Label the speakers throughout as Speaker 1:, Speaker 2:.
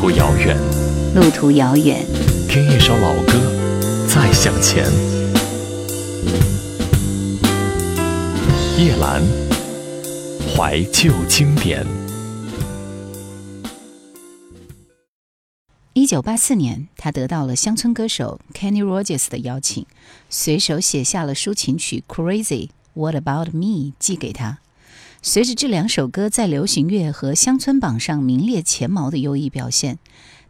Speaker 1: 途遥远，
Speaker 2: 路途遥远，
Speaker 1: 听一首老歌，再向前。叶兰，怀旧经典。
Speaker 2: 一九八四年，他得到了乡村歌手 Kenny Rogers 的邀请，随手写下了抒情曲《Crazy What About Me》寄给他。随着这两首歌在流行乐和乡村榜上名列前茅的优异表现，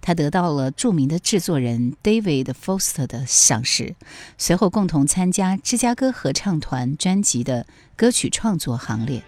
Speaker 2: 他得到了著名的制作人 David Foster 的赏识。随后，共同参加芝加哥合唱团专辑的歌曲创作行列。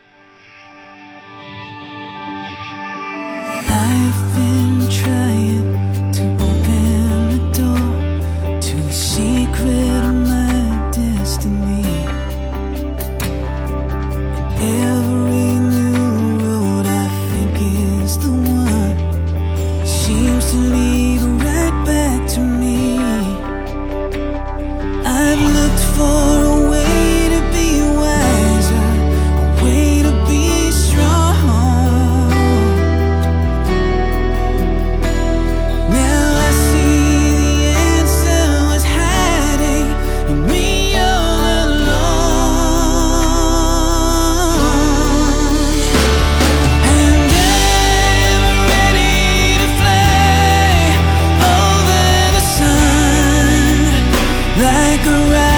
Speaker 2: stick around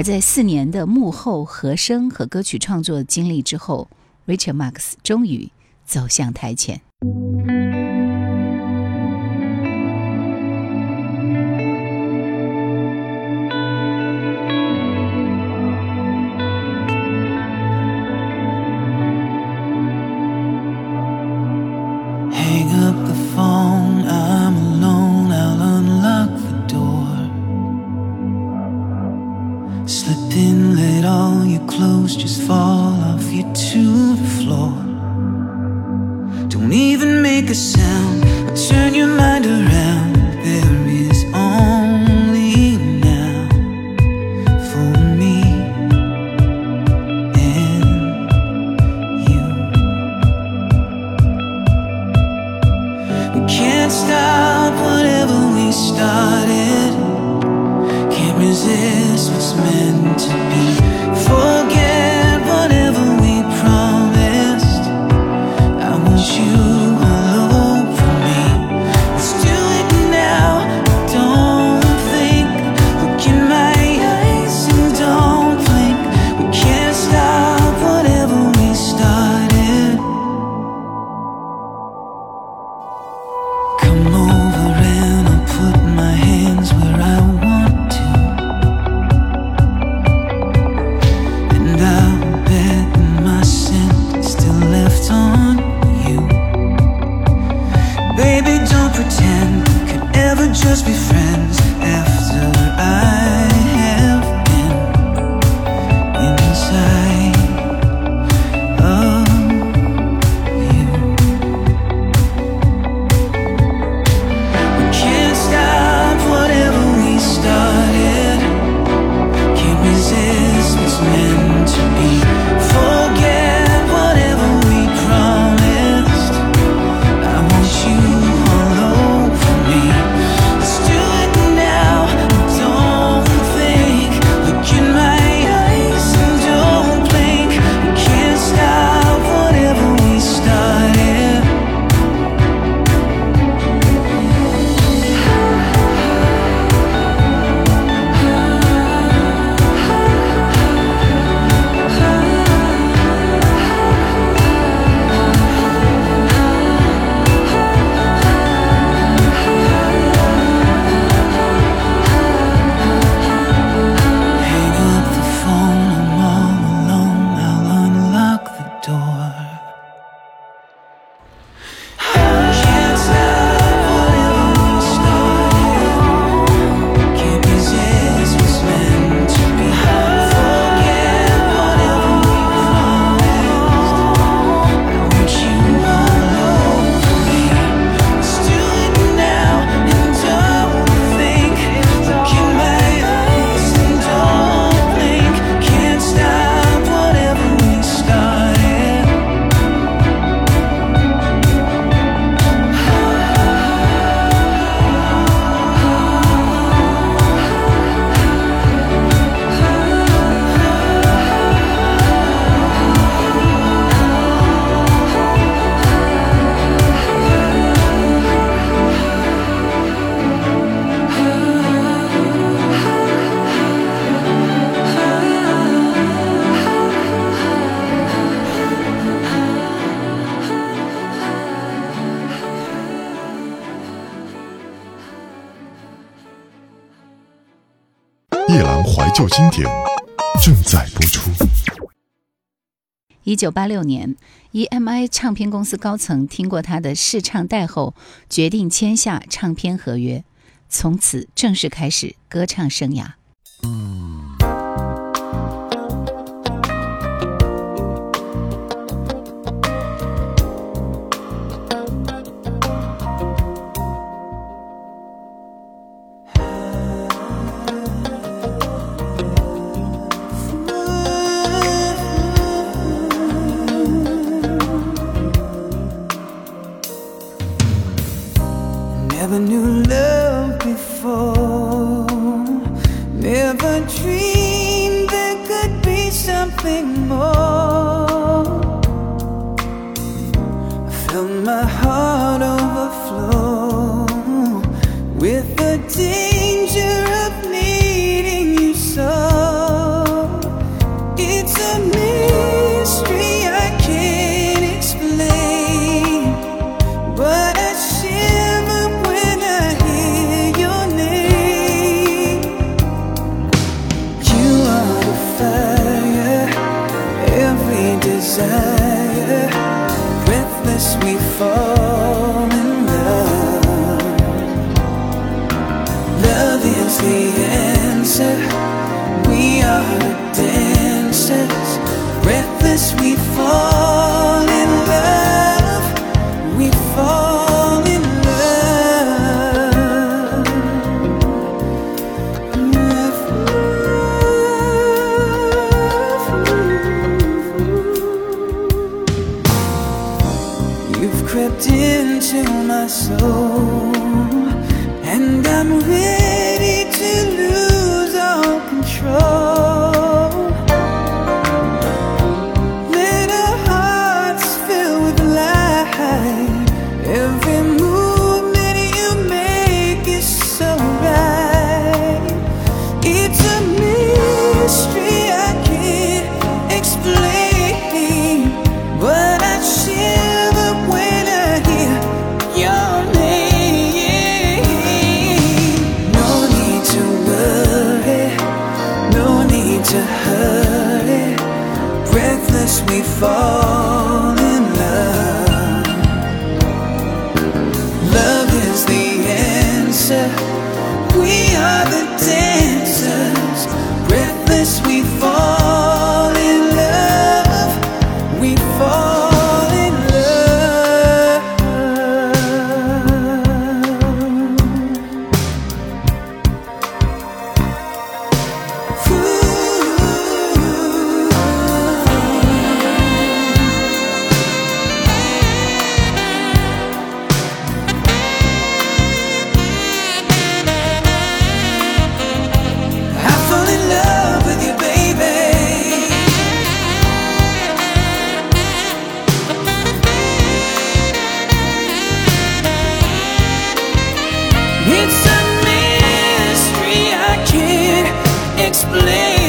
Speaker 2: 而在四年的幕后和声和歌曲创作经历之后，Richard Marx 终于走向台前。
Speaker 3: Slip in, let all your clothes just fall off you to the floor. Don't even make a sound,
Speaker 1: turn your mind around. 经典正在播出。
Speaker 2: 一九八六年，EMI 唱片公司高层听过他的试唱带后，决定签下唱片合约，从此正式开始歌唱生涯。
Speaker 3: crept into my soul. And I'm ready to lose all control. Explain,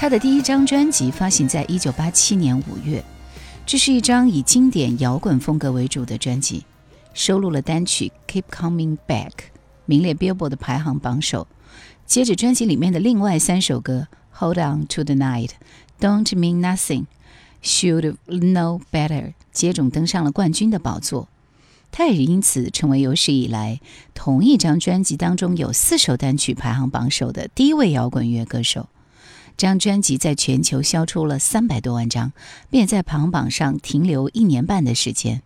Speaker 2: 他的第一张专辑发行在1987年5月，这是一张以经典摇滚风格为主的专辑，收录了单曲《Keep Coming Back》，名列 Billboard 的排行榜首。接着，专辑里面的另外三首歌《Hold On to the Night》、《Don't Mean Nothing》、《Should Know Better》接踵登上了冠军的宝座。他也因此成为有史以来同一张专辑当中有四首单曲排行榜首的第一位摇滚乐歌手。这张专辑在全球销出了三百多万张，便在排行榜上停留一年半的时间。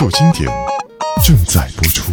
Speaker 4: 旧经典正在播出。